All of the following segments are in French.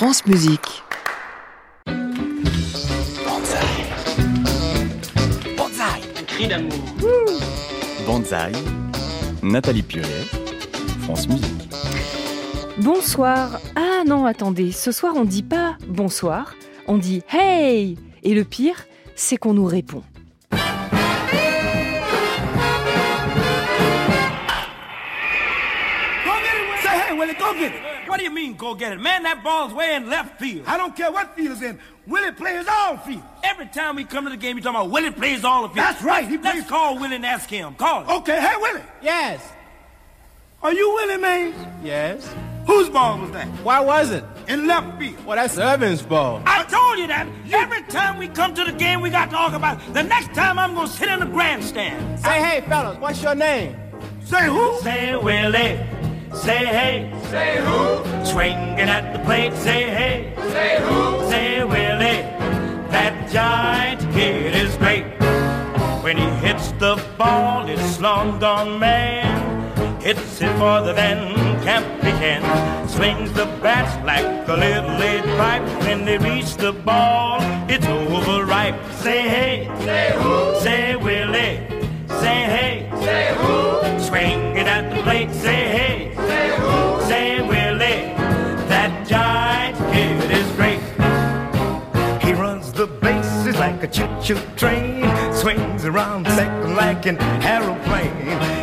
France Musique. Banzai. Banzai. Un cri d'amour. Banzai, Nathalie Piolet, France Musique. Bonsoir. Ah non, attendez, ce soir on dit pas bonsoir, on dit hey Et le pire, c'est qu'on nous répond. Go get it, Willie. Say, hey, Willie, go get it. What do you mean, go get it? Man, that ball's way in left field. I don't care what field it's in. Willie plays all fields. Every time we come to the game, you talking about Willie plays all the field. That's right, he Let's plays- call Willie and ask him. Call him. Okay, hey Willie, Yes. are you Willie Mays? Yes. Whose ball was that? Why was it? In left field. Well, that's Irvin's ball. I told you that. Every time we come to the game, we got to talk about it. the next time I'm going to sit in the grandstand. Say, hey, fellas, what's your name? Say who? Say Willie. Say hey. Say who? Swinging at the plate. Say hey. Say who? Say Willie. That giant kid is great. When he hits the ball, it's long gone man. Hits it farther than Campy can. Swings the bats like a little lead pipe. When they reach the ball, it's overripe. Say hey. Say who? Say Willie. Say hey. Say who? Swinging at the plate. Say hey. Choo-choo train. Swings around second like an aeroplane.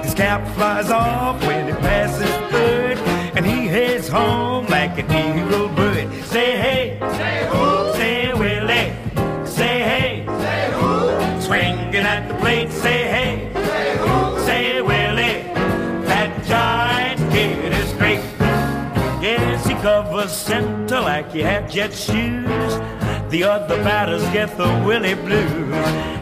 His cap flies off when he passes third. And he heads home like an eagle bird. Say hey. Say who? Say Willie. Say hey. Say who? Swinging at the plate. Say hey. Say who? Say Willie. That giant kid is great. Yes, he covers center like he had jet shoes. The other batters get the Willie blues.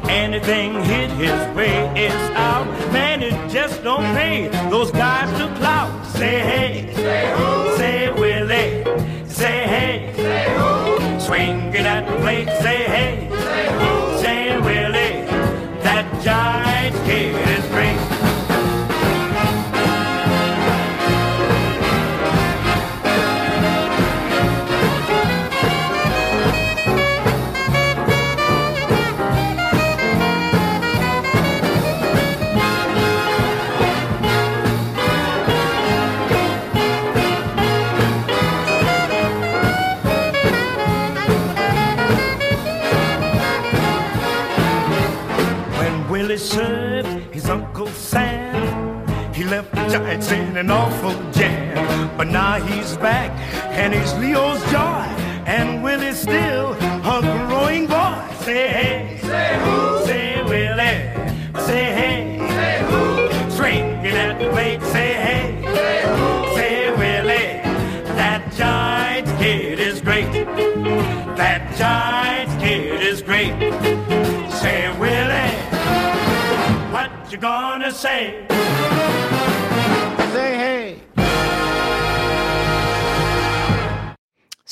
Anything hit his way is out. Man, it just don't pay those guys to clout. Say hey, say who? Say Willie. Say hey, say who? Swinging at the plate. Say hey, say who? Say Willie. That giant kid is great. Served his Uncle Sam, he left the Giants in an awful jam. But now he's back, and he's Leo's joy. And Willie's still a growing boy. Say hey, say who? Say Willie. Eh. Say hey, say who? Swinging at the plate. Say hey, say who? Say Willie. Eh. That giant kid is great. That giant kid is great. You gonna say? Say, hey.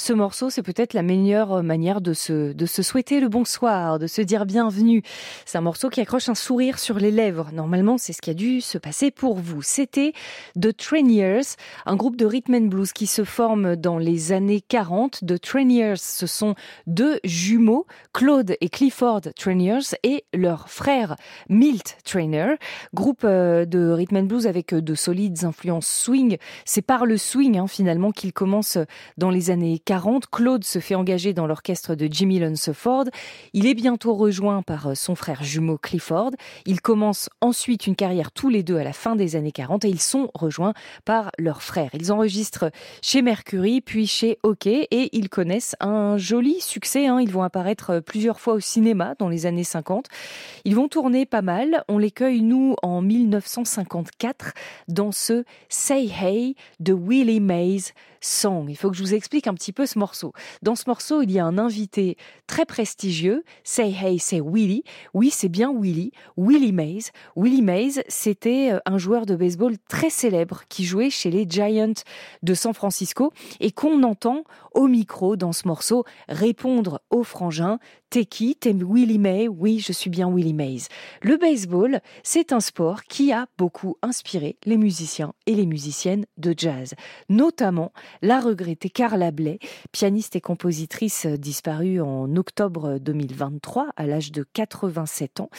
Ce morceau, c'est peut-être la meilleure manière de se, souhaiter le bonsoir, de se dire bienvenue. C'est un morceau qui accroche un sourire sur les lèvres. Normalement, c'est ce qui a dû se passer pour vous. C'était The Trainiers, un groupe de rhythm and blues qui se forme dans les années 40. The Trainiers, ce sont deux jumeaux, Claude et Clifford Trainiers, et leur frère Milt Trainer. Groupe euh, de rhythm and blues avec euh, de solides influences swing. C'est par le swing, hein, finalement, qu'il commence dans les années 40. Claude se fait engager dans l'orchestre de Jimmy Lunceford. Il est bientôt rejoint par euh, son frère jumeau Clifford. Ils commencent ensuite une carrière tous les deux à la fin des années 40 et ils sont rejoints par leur frère. Ils enregistrent chez Mercury puis chez OK et ils connaissent un joli succès. hein. Ils vont apparaître euh, plusieurs fois au cinéma dans les années 50. Ils vont tourner pas mal. On les cueille, nous, en 1954 dans ce Say Hey de Willie Mays Song. Il faut que je vous explique un petit peu ce morceau. Dans ce morceau, il y a un invité très prestigieux. Say Hey, c'est Willie. Oui, c'est bien Willie. Willie Mays. Willie Mays, c'était euh, un joueur de baseball très célèbre qui jouait chez les Giants de San Francisco et qu'on entend au micro dans ce morceau répondre au frangin T'es qui? T'es Willie May Oui, je suis bien Willie Mays. Le baseball, c'est un sport qui a beaucoup inspiré les musiciens et les musiciennes de jazz, notamment la regrettée Carla Bley, pianiste et compositrice disparue en octobre 2023 à l'âge de 87 ans.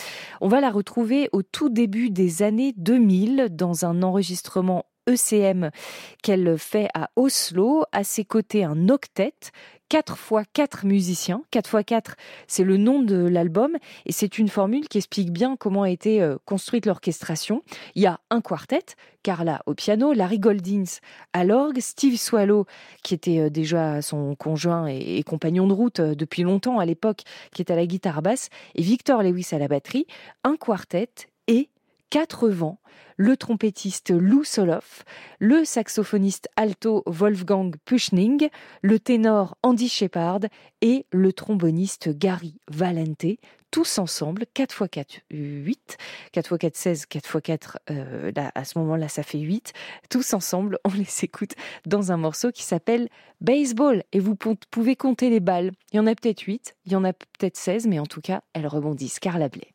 On va la retrouver au tout début des années 2000 dans un enregistrement ECM qu'elle fait à Oslo. À ses côtés, un octet 4 fois 4 musiciens. 4 fois 4, c'est le nom de l'album et c'est une formule qui explique bien comment a été euh, construite l'orchestration. Il y a un quartet, Carla au piano, Larry Goldins à l'orgue, Steve Swallow, qui était euh, déjà son conjoint et compagnon de route euh, depuis longtemps à l'époque, qui est à la guitare basse, et Victor Lewis à la batterie, un quartet et quatre vents, le trompettiste Lou Soloff, le saxophoniste alto Wolfgang Puschning, le ténor Andy Shepard et le tromboniste Gary Valente, tous ensemble, 4 x 4, 8, 4 x 4, 16, 4 x 4, à ce moment-là, ça fait 8. Tous ensemble, on les écoute dans un morceau qui s'appelle Baseball. Et vous pouvez compter les balles. Il y en a peut-être 8, il y en a peut-être 16, mais en tout cas, elles rebondissent. Carla Bley.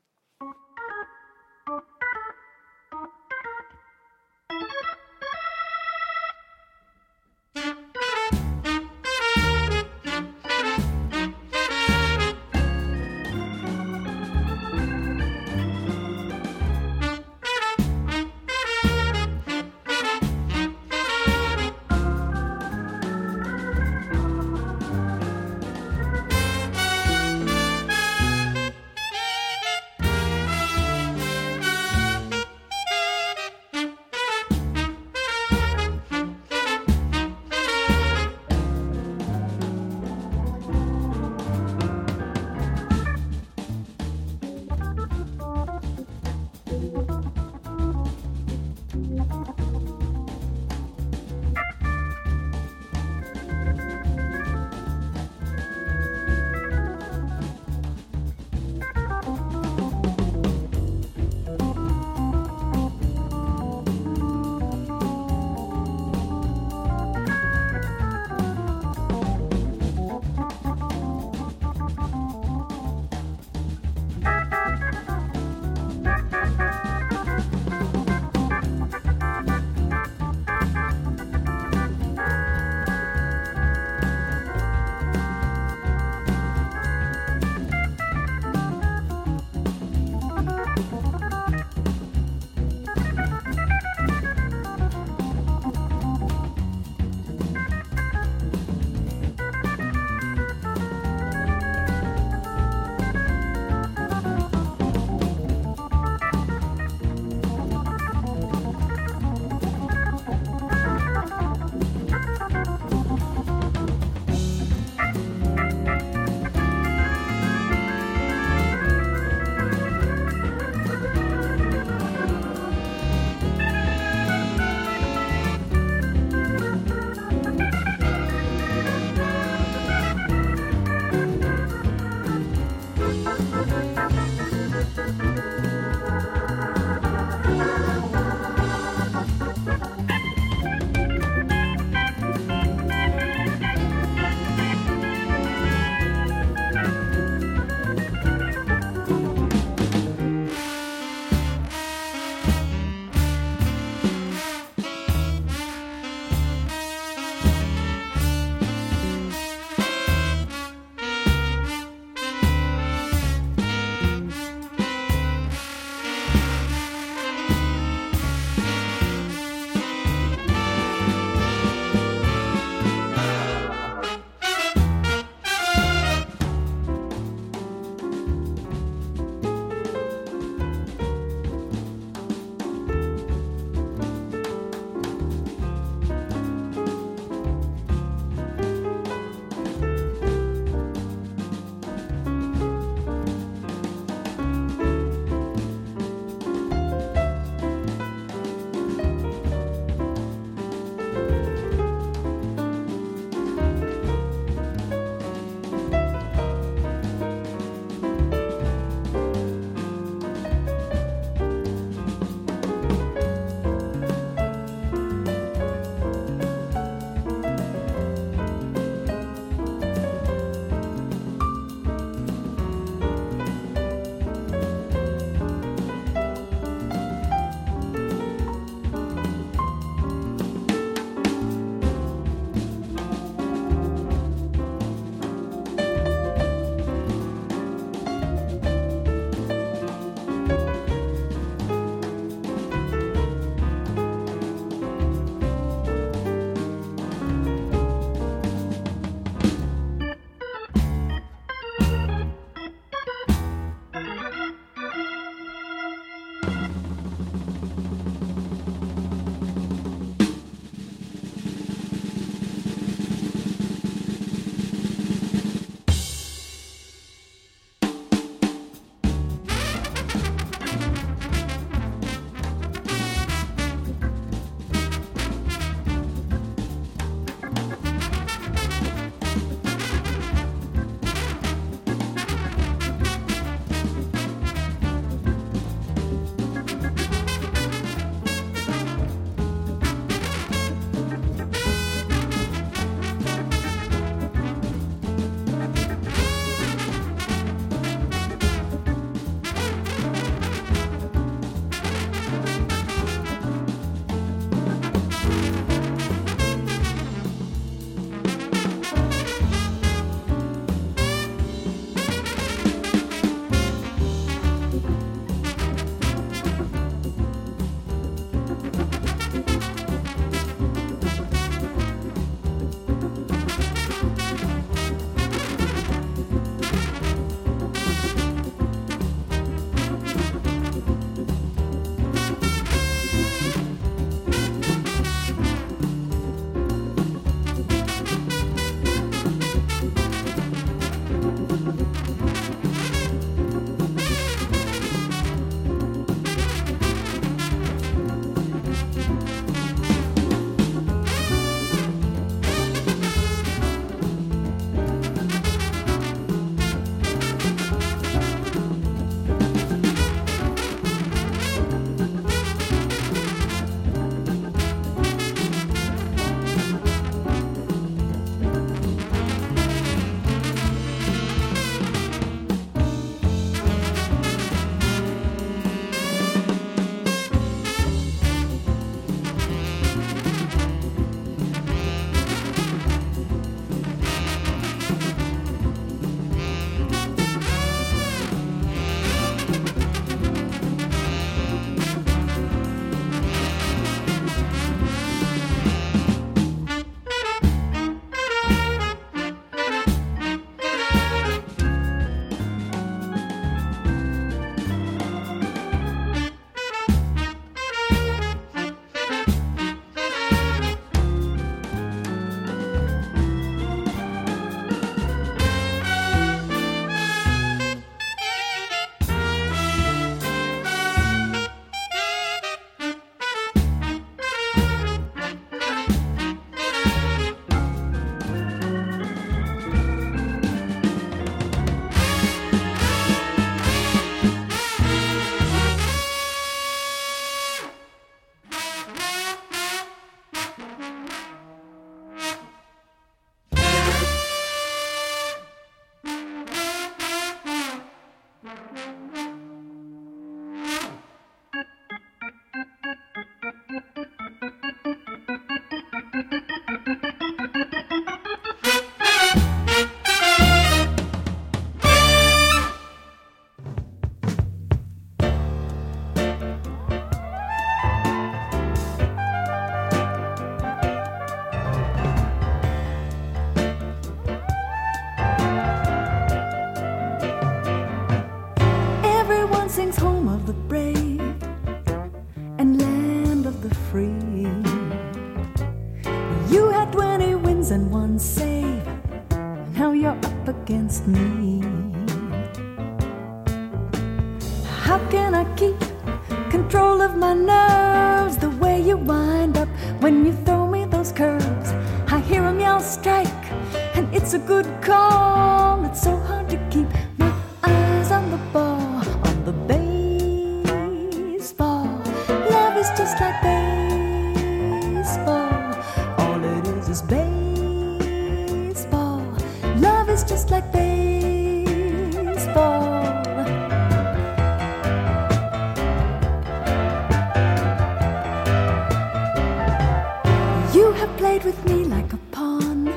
Played with me like a pawn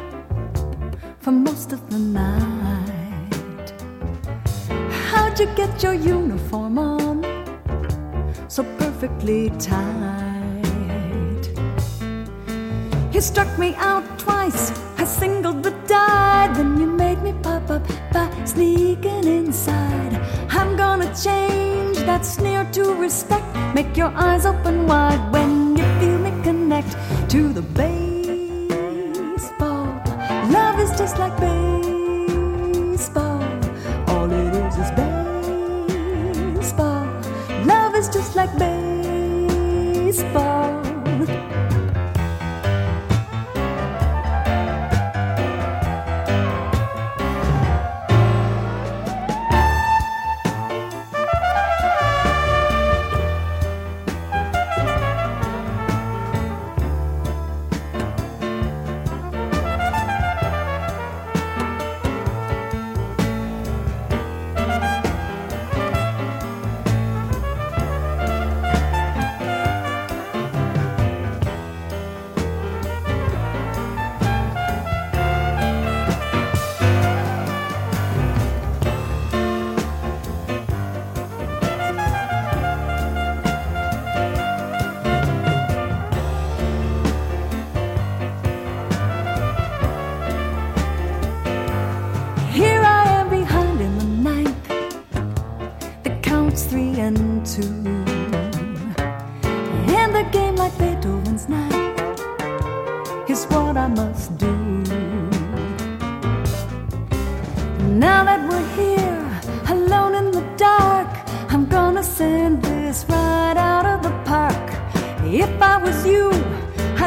for most of the night. How'd you get your uniform on so perfectly tight? You struck me out twice, I singled the die, then you made me pop up by sneaking inside. I'm gonna change that sneer to respect. Make your eyes open wide when you feel me connect to the baseball.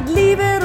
Leave it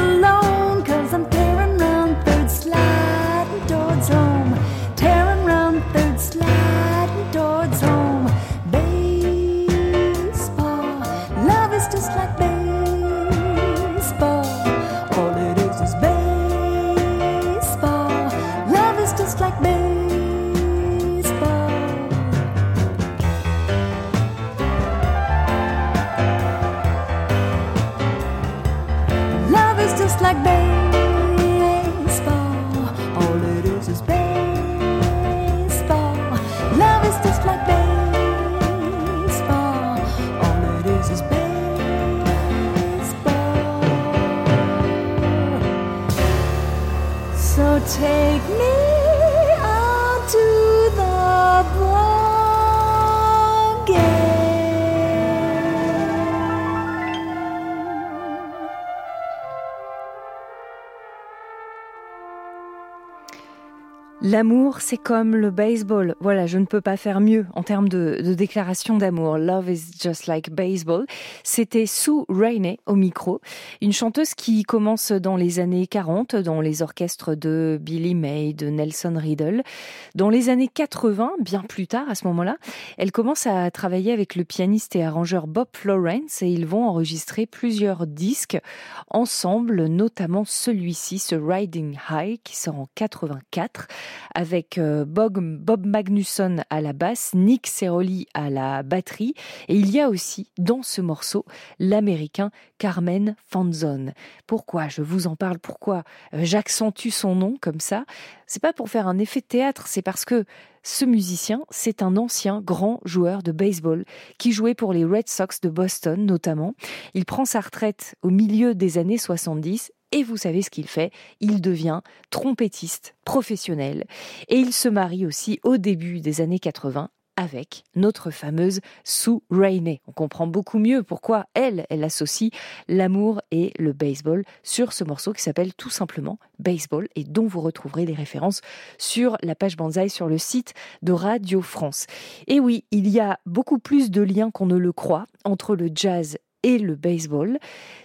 L'amour, c'est comme le baseball. Voilà, je ne peux pas faire mieux en termes de, déclaration d'amour. Love is just like baseball. C'était Sue Rainey au micro, une chanteuse qui commence dans les années 40 dans les orchestres de Billy May, de Nelson Riddle. Dans les années 80, bien plus tard à ce moment-là, elle commence à travailler avec le pianiste et arrangeur Bob Florence et ils vont enregistrer plusieurs disques ensemble, notamment celui-ci, ce Riding High qui sort en 84 avec euh, Bob, Magnusson à la basse, Nick Ceroli à la batterie. Et il y a aussi dans ce morceau l'américain Carmen Fanzon. Pourquoi? Je vous en parle Pourquoi? Euh, j'accentue son nom comme ça C'est pas pour faire un effet de théâtre, c'est parce que ce musicien, c'est un ancien grand joueur de baseball qui jouait pour les Red Sox de Boston notamment. Il prend sa retraite au milieu des années 70 et vous savez ce qu'il fait Il devient trompettiste professionnel et il se marie aussi au début des années 80 avec notre fameuse Sue Rainey. On comprend beaucoup mieux pourquoi elle, elle associe l'amour et le baseball sur ce morceau qui s'appelle tout simplement Baseball et dont vous retrouverez les références sur la page Banzai sur le site de Radio France. Et oui, il y a beaucoup plus de liens qu'on ne le croit entre le jazz et le baseball.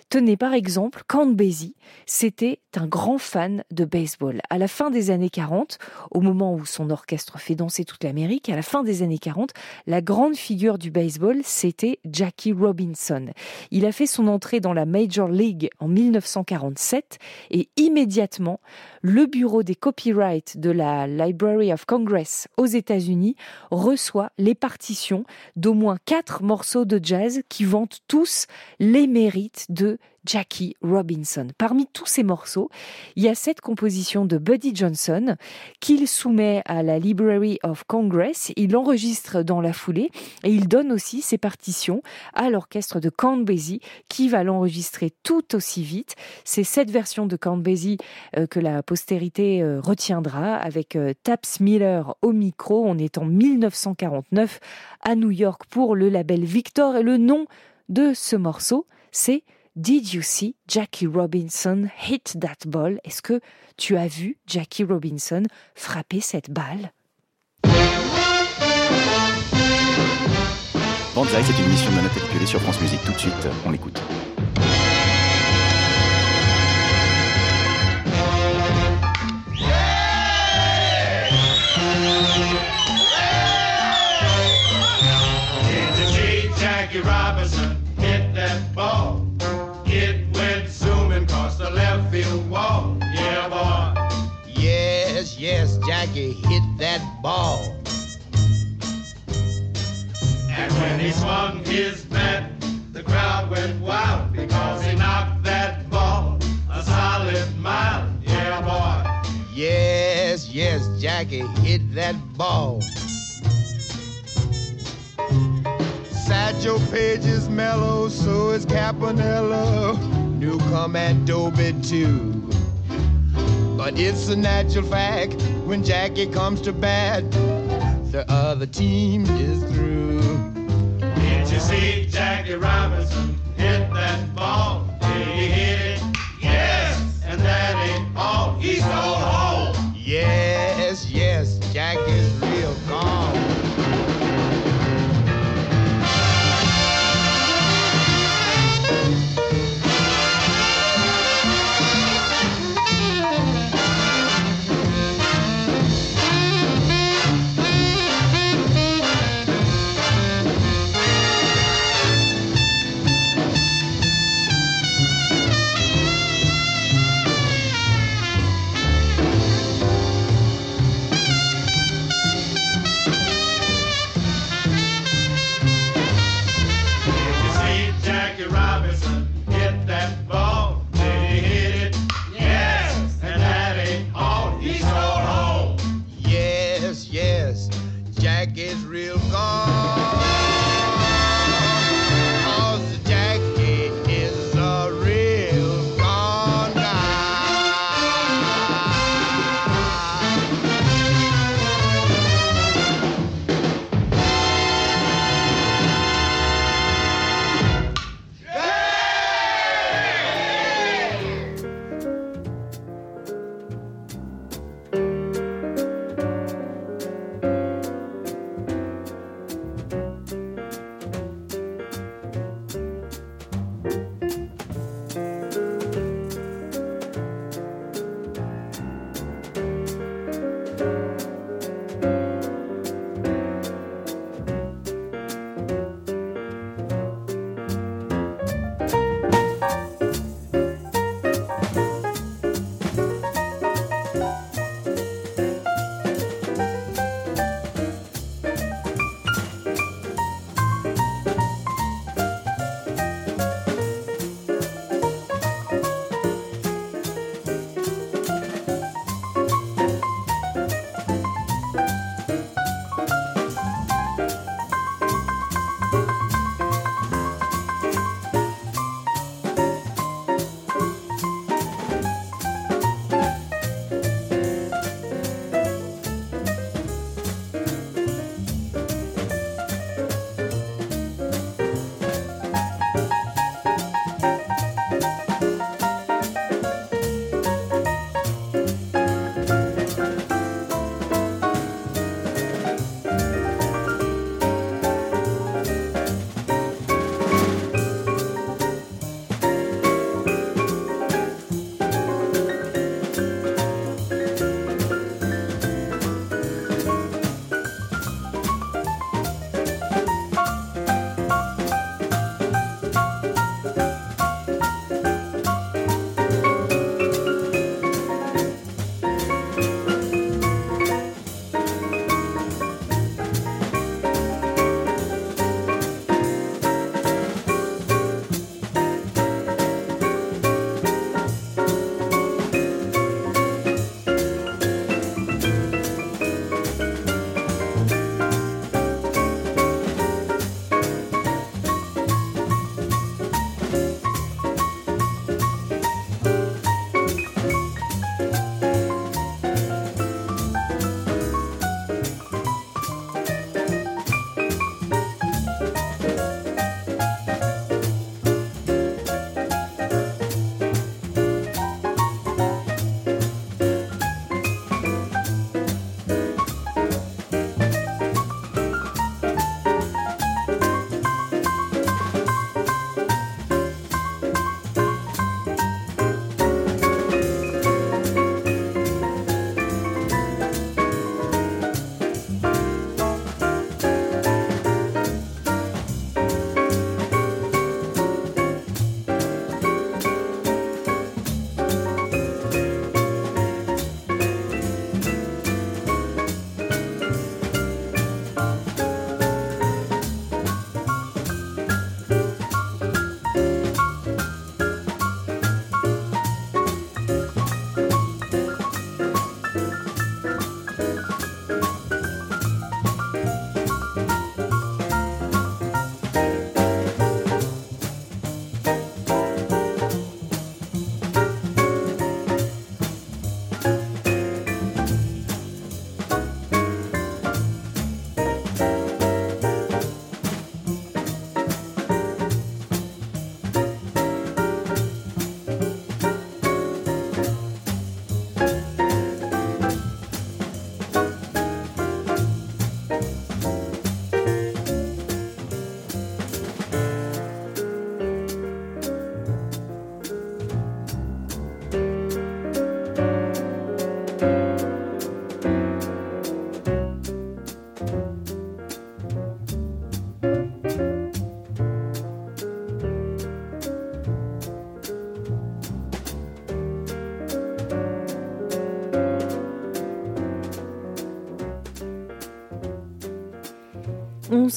Tenez par exemple, Count Basie, c'était un grand fan de baseball. À la fin des années 40, au moment où son orchestre fait danser toute l'Amérique, à la fin des années 40, la grande figure du baseball, c'était Jackie Robinson. Il a fait son entrée dans la Major League en 1947 et immédiatement, le bureau des copyrights de la Library of Congress aux États-Unis reçoit les partitions d'au moins quatre morceaux de jazz qui vantent tous les mérites de Jackie Robinson. Parmi tous ces morceaux, il y a cette composition de Buddy Johnson qu'il soumet à la Library of Congress. Il enregistre dans la foulée et il donne aussi ses partitions à l'orchestre de Count Basie qui va l'enregistrer tout aussi vite. C'est cette version de Count Basie euh, que la postérité euh, retiendra avec euh, Taps Miller au micro. On est en 1949 à New York pour le label Victor et le nom de ce morceau, c'est Did you see Jackie Robinson hit that ball? Est-ce que tu as vu Jackie Robinson frapper cette balle? Banzai, c'est une émission de Nathalie Piollet sur France Musique. Tout de suite, on l'écoute. Did you see Jackie Robinson across left field wall. Yeah, boy. Yes, yes, Jackie hit that ball. And when he swung his bat, the crowd went wild because he knocked that ball a solid mile. Yeah, boy. Yes, yes, Jackie hit that ball. Satchel Paige is mellow, so is Campanella. New Commando bit too. But it's a natural fact when Jackie comes to bat, the other team is through. Did you see Jackie Robinson hit that ball? Did he hit it? Yes. And that ain't all. He's so home. Yes, yes, Jackie's real gone.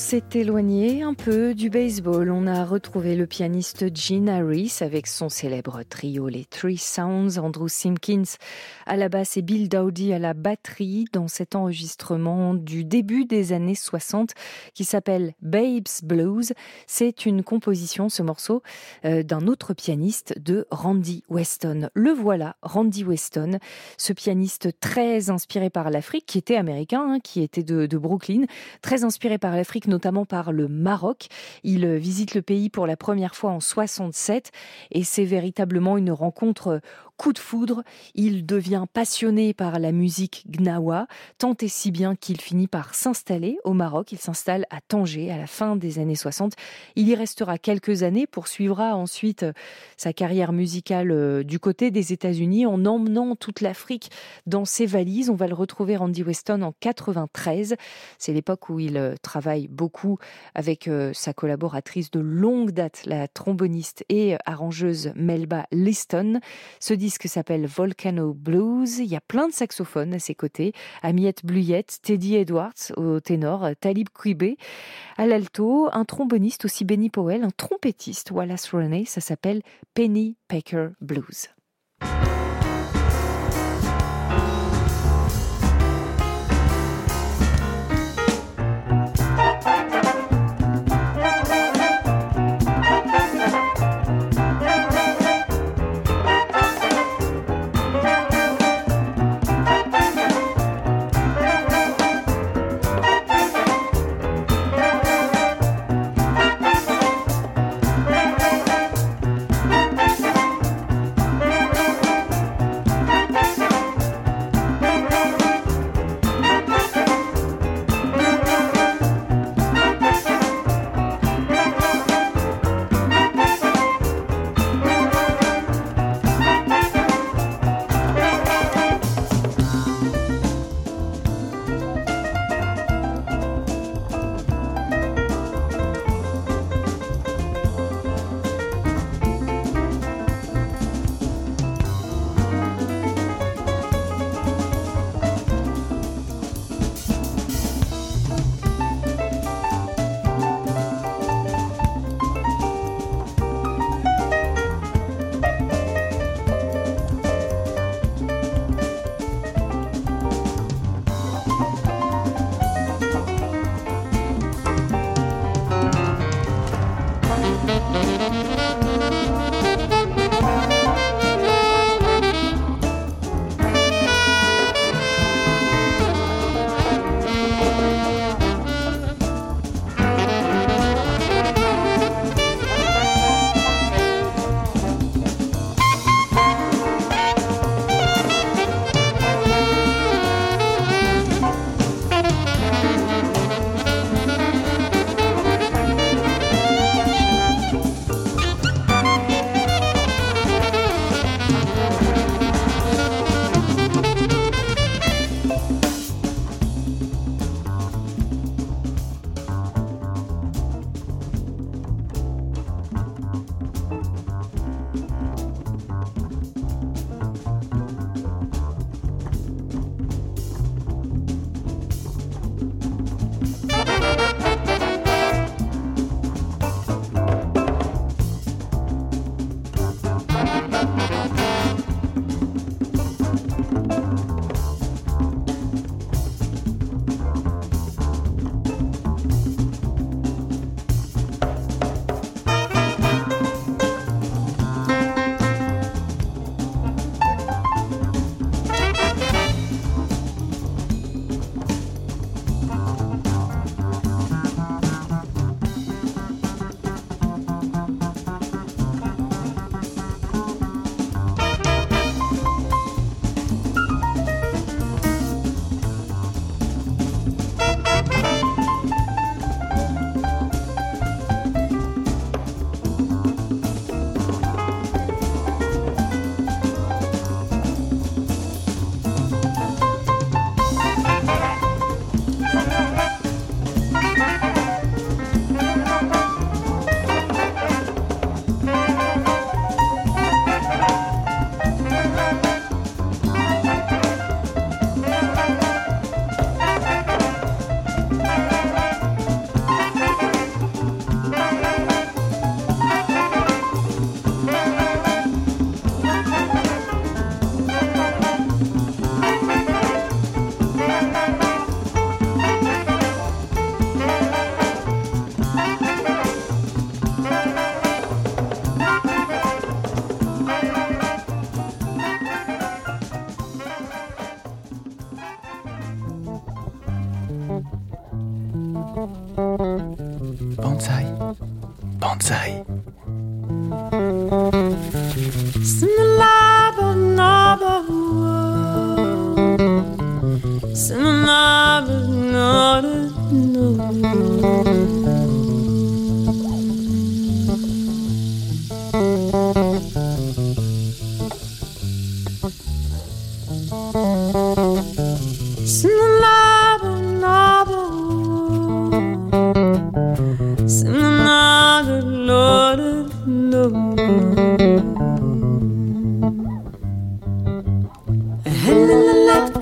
S'est éloigné un peu du baseball. On a retrouvé le pianiste Gene Harris avec son célèbre trio les Three Sounds, Andrew Simpkins à la basse et Bill Dowdy à la batterie dans cet enregistrement du début des années 60 qui s'appelle Babes Blues. C'est une composition, ce morceau, euh, d'un autre pianiste de Randy Weston. Le voilà, Randy Weston, ce pianiste très inspiré par l'Afrique, qui était américain, hein, qui était de, de Brooklyn, très inspiré par l'Afrique, par le Maroc. Il visite le pays pour la première fois en 67 et c'est véritablement une rencontre coup de foudre, il devient passionné par la musique gnawa, tant et si bien qu'il finit par s'installer au Maroc. Il s'installe à Tanger à la fin des années 60. Il y restera quelques années, poursuivra ensuite euh, sa carrière musicale euh, du côté des États-Unis en emmenant toute l'Afrique dans ses valises. On va le retrouver Randy Weston en 93. C'est l'époque où il euh, travaille beaucoup avec sa collaboratrice de longue date, la tromboniste et arrangeuse Melba Liston. Ce disque s'appelle Volcano Blues. Il y a plein de saxophones à ses côtés. Amiette Bluyette, Teddy Edwards au ténor, Talib Kwibé à l'alto, un tromboniste aussi Benny Powell, un trompettiste Wallace Roney. Ça s'appelle Penny Packer Blues.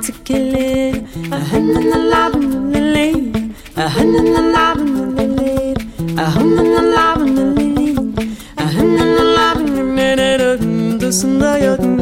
تكلل أهننا نلعب من الليل أهننا نلعب من الليل أهننا نلعب من الليل أهننا نلعب من الليل دوسنا يدنا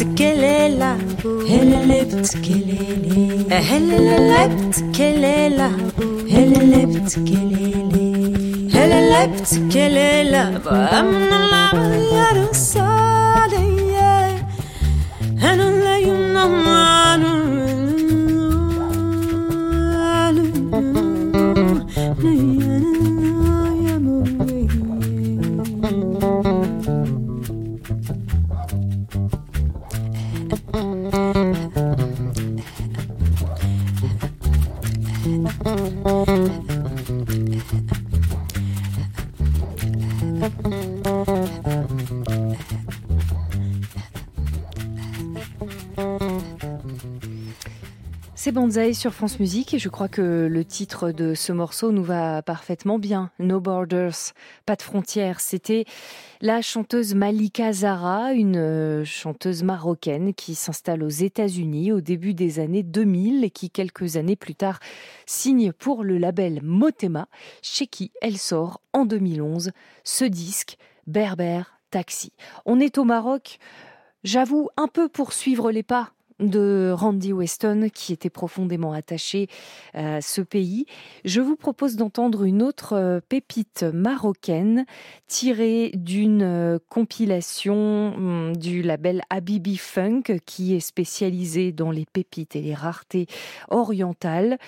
بتكليلة هللي بتكليلي هللي بتكليلة هللي بتكليلي هللي بتكليلة بأمن الله بالعروس Banzai sur France Musique et je crois que le titre de ce morceau nous va parfaitement bien. No Borders, pas de frontières. C'était la chanteuse Malika Zara, une euh, chanteuse marocaine qui s'installe aux États-Unis au début des années 2000 et qui quelques années plus tard signe pour le label Motema, chez qui elle sort en 2011 ce disque Berbère Taxi. On est au Maroc, j'avoue un peu pour suivre les pas de Randy Weston qui était profondément attaché à ce pays. Je vous propose d'entendre une autre euh, pépite marocaine tirée d'une euh, compilation hum, du label Habibi Funk qui est spécialisé dans les pépites et les raretés orientales.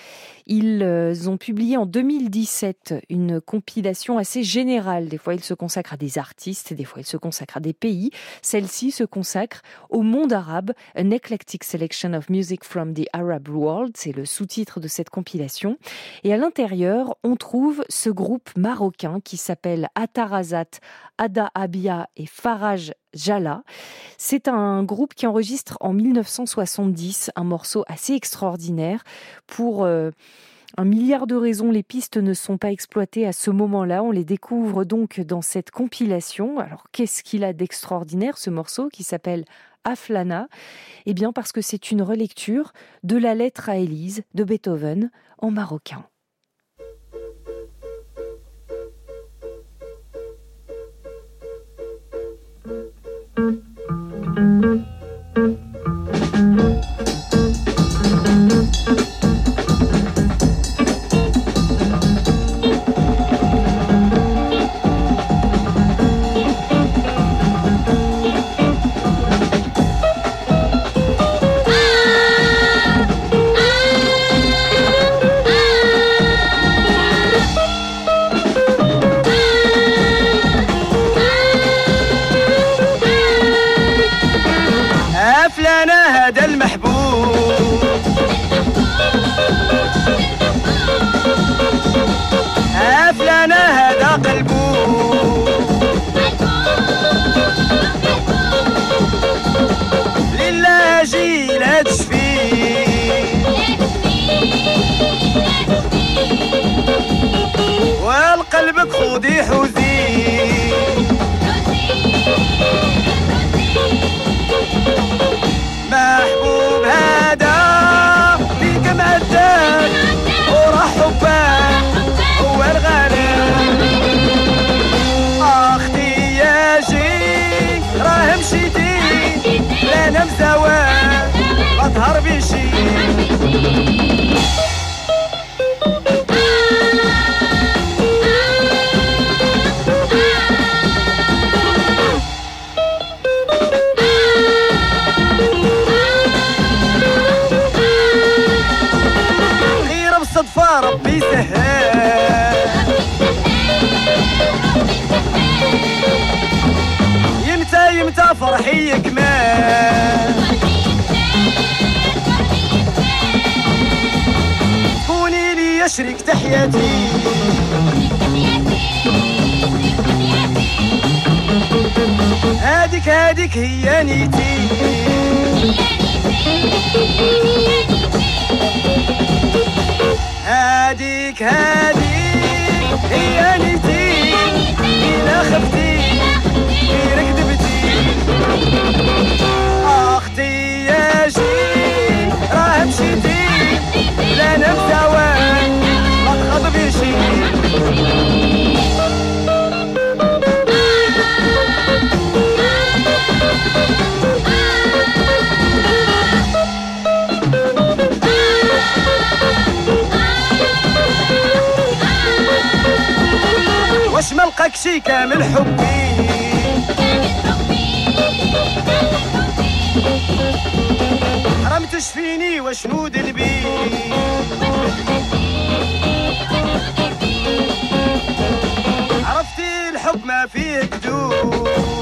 Ils euh, ont publié en 2017 une compilation assez générale. Des fois, ils se consacrent à des artistes, des fois, ils se consacrent à des pays. Celle-ci se consacre au monde arabe, un Selection of Music from the Arab World, c'est le sous-titre de cette compilation. Et à l'intérieur, on trouve ce groupe marocain qui s'appelle Atarazat, Ada Abia et Faraj Jala. C'est un groupe qui enregistre en 1970 un morceau assez extraordinaire pour... Euh, un milliard de raisons, les pistes ne sont pas exploitées à ce moment-là. On les découvre donc dans cette compilation. Alors, qu'est-ce qu'il a d'extraordinaire, ce morceau qui s'appelle Aflana Eh bien parce que c'est une relecture de la lettre à Élise de Beethoven en marocain. شريكة حياتي. هاديك هاديك هي نيتي. هاديك هاديك هي نيتي. إلا خفتي غير كذبتي. أختي يا جي راه مشيتي. لا أنا واش ما لقاك شي كامل حبي حرام تشفيني وشنو ذنبي did do.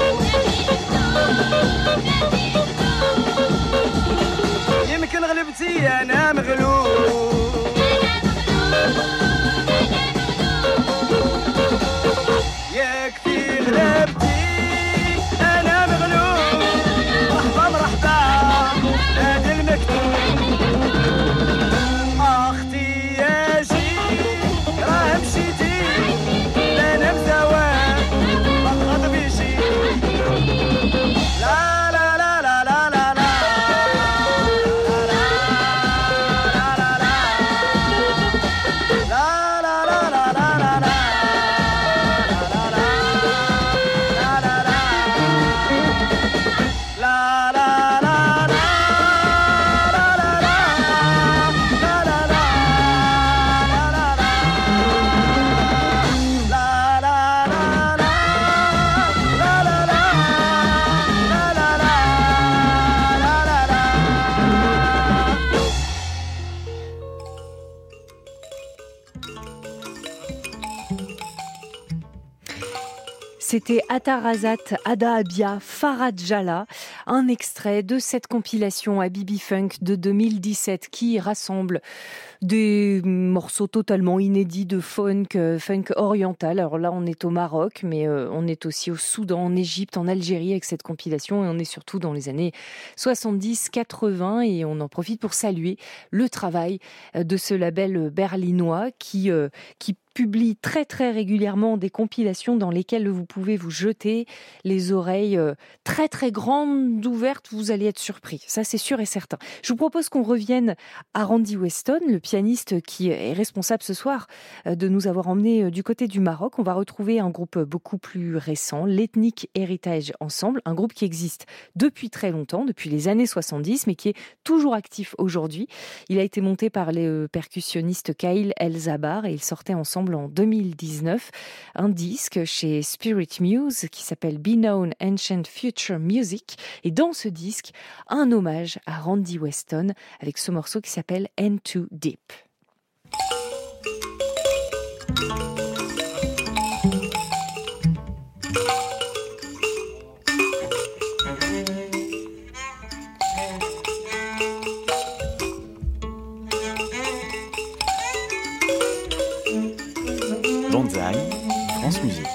C'était Atarazat Ada Abia Farad Jala, un extrait de cette compilation à Bibi Funk de 2017 qui rassemble des morceaux totalement inédits de funk, euh, funk oriental. Alors là, on est au Maroc, mais euh, on est aussi au Soudan, en Égypte, en Algérie avec cette compilation et on est surtout dans les années 70-80 et on en profite pour saluer le travail euh, de ce label berlinois qui, qui publie très très régulièrement des compilations dans lesquelles vous pouvez vous jeter les oreilles euh, très très grandes ouvertes, vous allez être surpris. Ça c'est sûr et certain. Je vous propose qu'on revienne à Randy Weston, le pianiste qui est responsable ce soir euh, de nous avoir emmenés euh, du côté du Maroc. On va retrouver un groupe beaucoup plus récent, l'Ethnic Heritage Ensemble, un groupe qui existe depuis très longtemps, depuis les années 70, mais qui est toujours actif aujourd'hui. Il a été monté par les percussionnistes Kyle Elzabar et ils sortaient ensemble en 2019 un disque chez Spirit Muse qui s'appelle Be Known Ancient Future Music. Et dans ce disque, un hommage à Randy Weston avec ce morceau qui s'appelle N2 Deep. France Musique.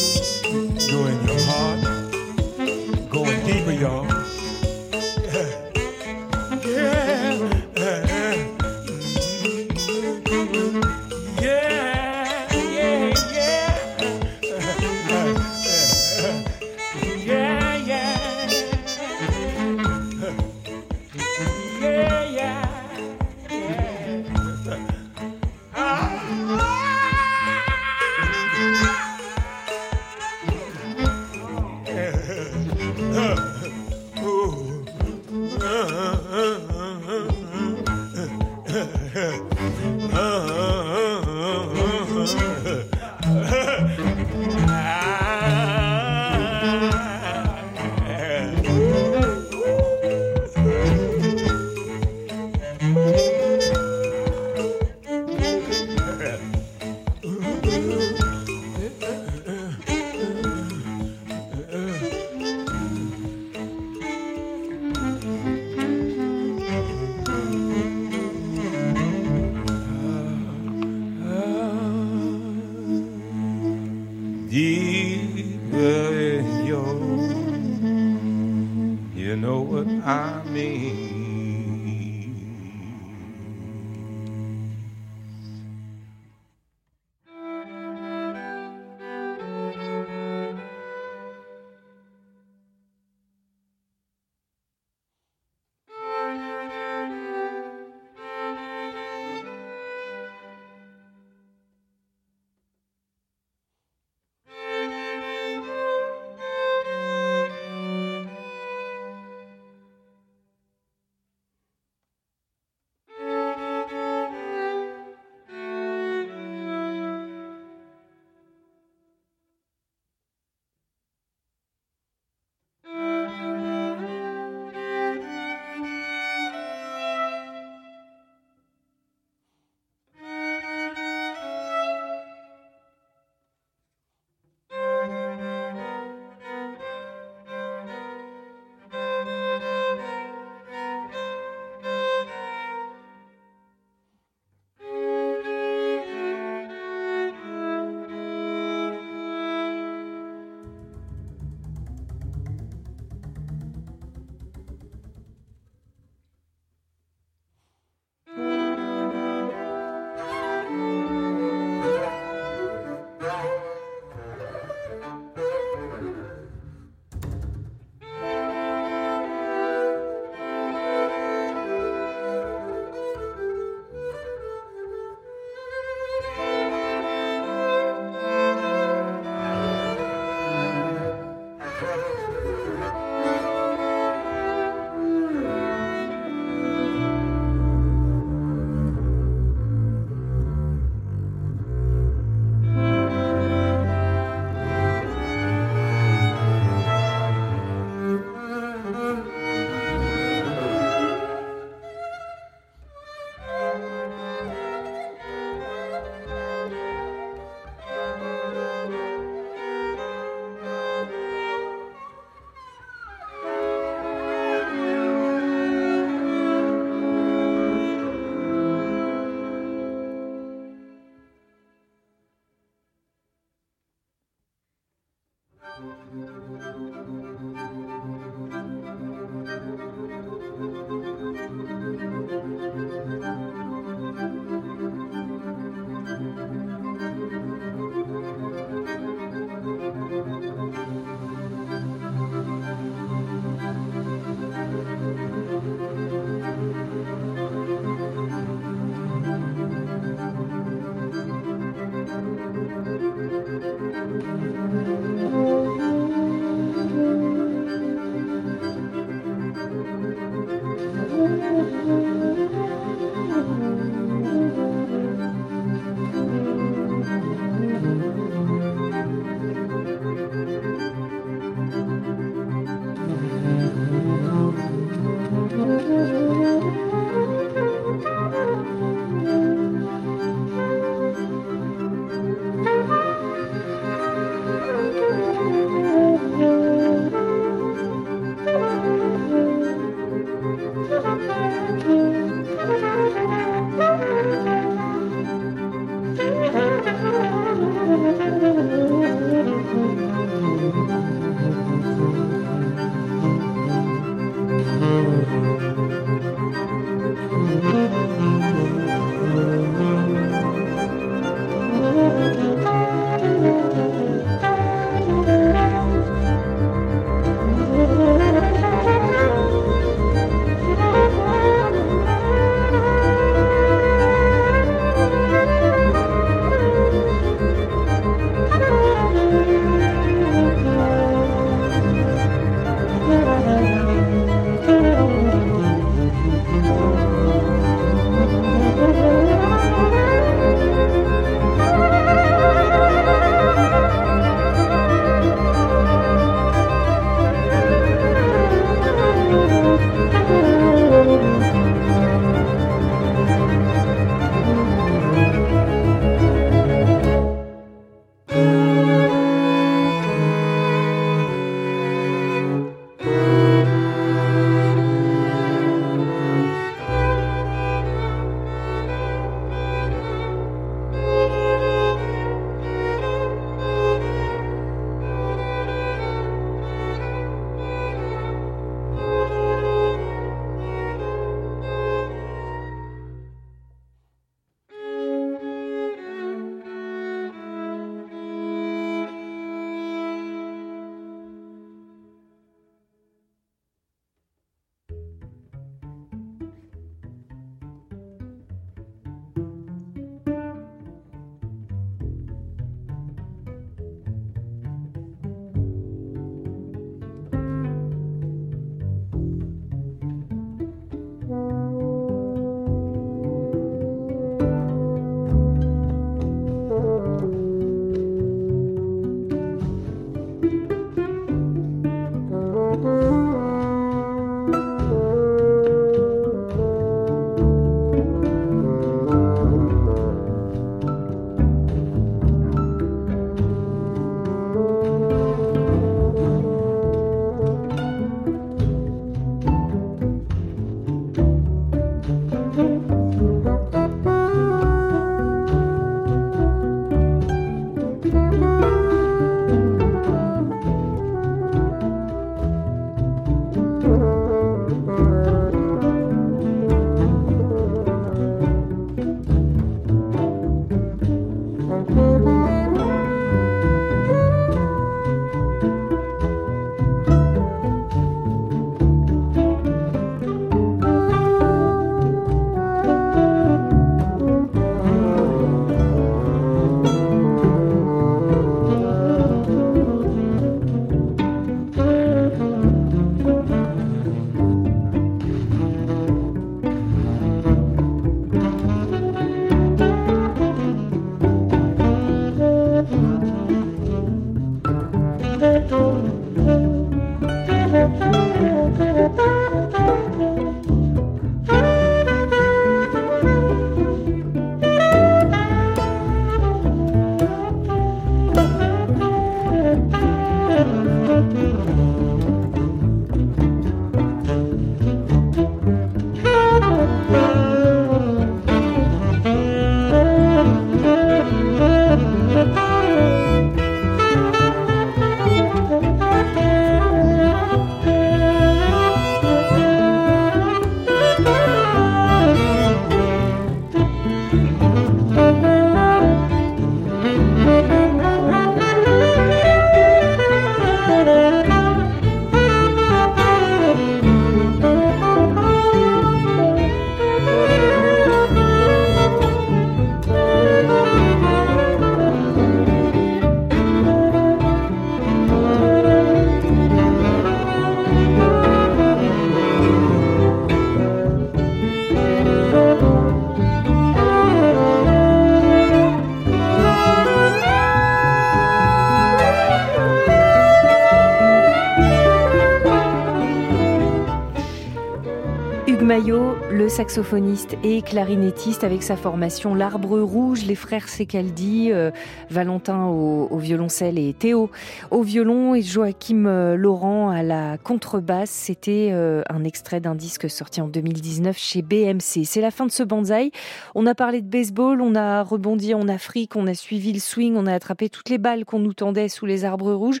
Saxophoniste et clarinettiste avec sa formation L'Arbre Rouge, les frères Secaldi, euh, Valentin au, violoncelle et Théo au violon et Joachim euh, Laurent à la contrebasse. C'était euh, un extrait d'un disque sorti en 2019 chez BMC. C'est la fin de ce banzai. On a parlé de baseball, on a rebondi en Afrique, on a suivi le swing, on a attrapé toutes les balles qu'on nous tendait sous les arbres rouges.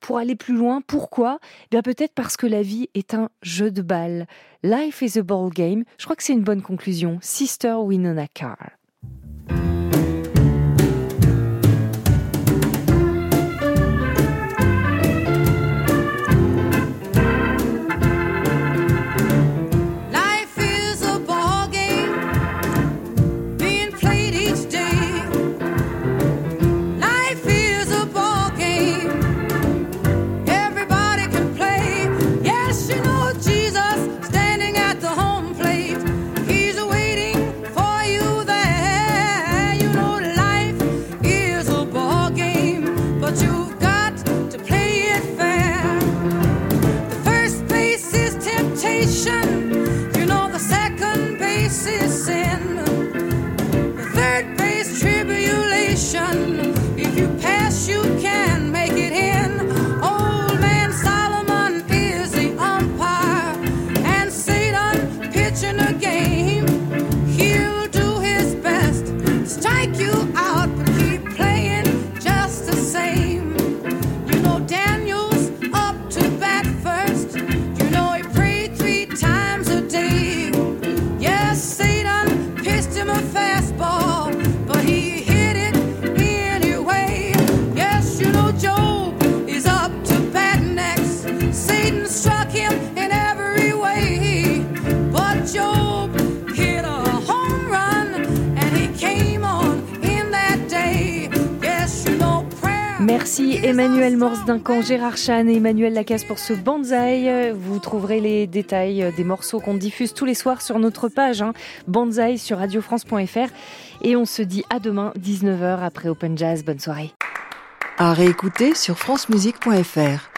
Pour aller plus loin, pourquoi? Eh Bien peut-être parce que la vie est un jeu de balles. Life is a ball game. Je crois que c'est une bonne conclusion. Sister Winona Carr. Gérard Chan et Emmanuel Lacasse pour ce banzai. Vous trouverez les détails des morceaux qu'on diffuse tous les soirs sur notre page hein, banzai sur radiofrance.fr. Et on se dit à demain 19h après Open Jazz. Bonne soirée. À réécouter sur francemusique.fr.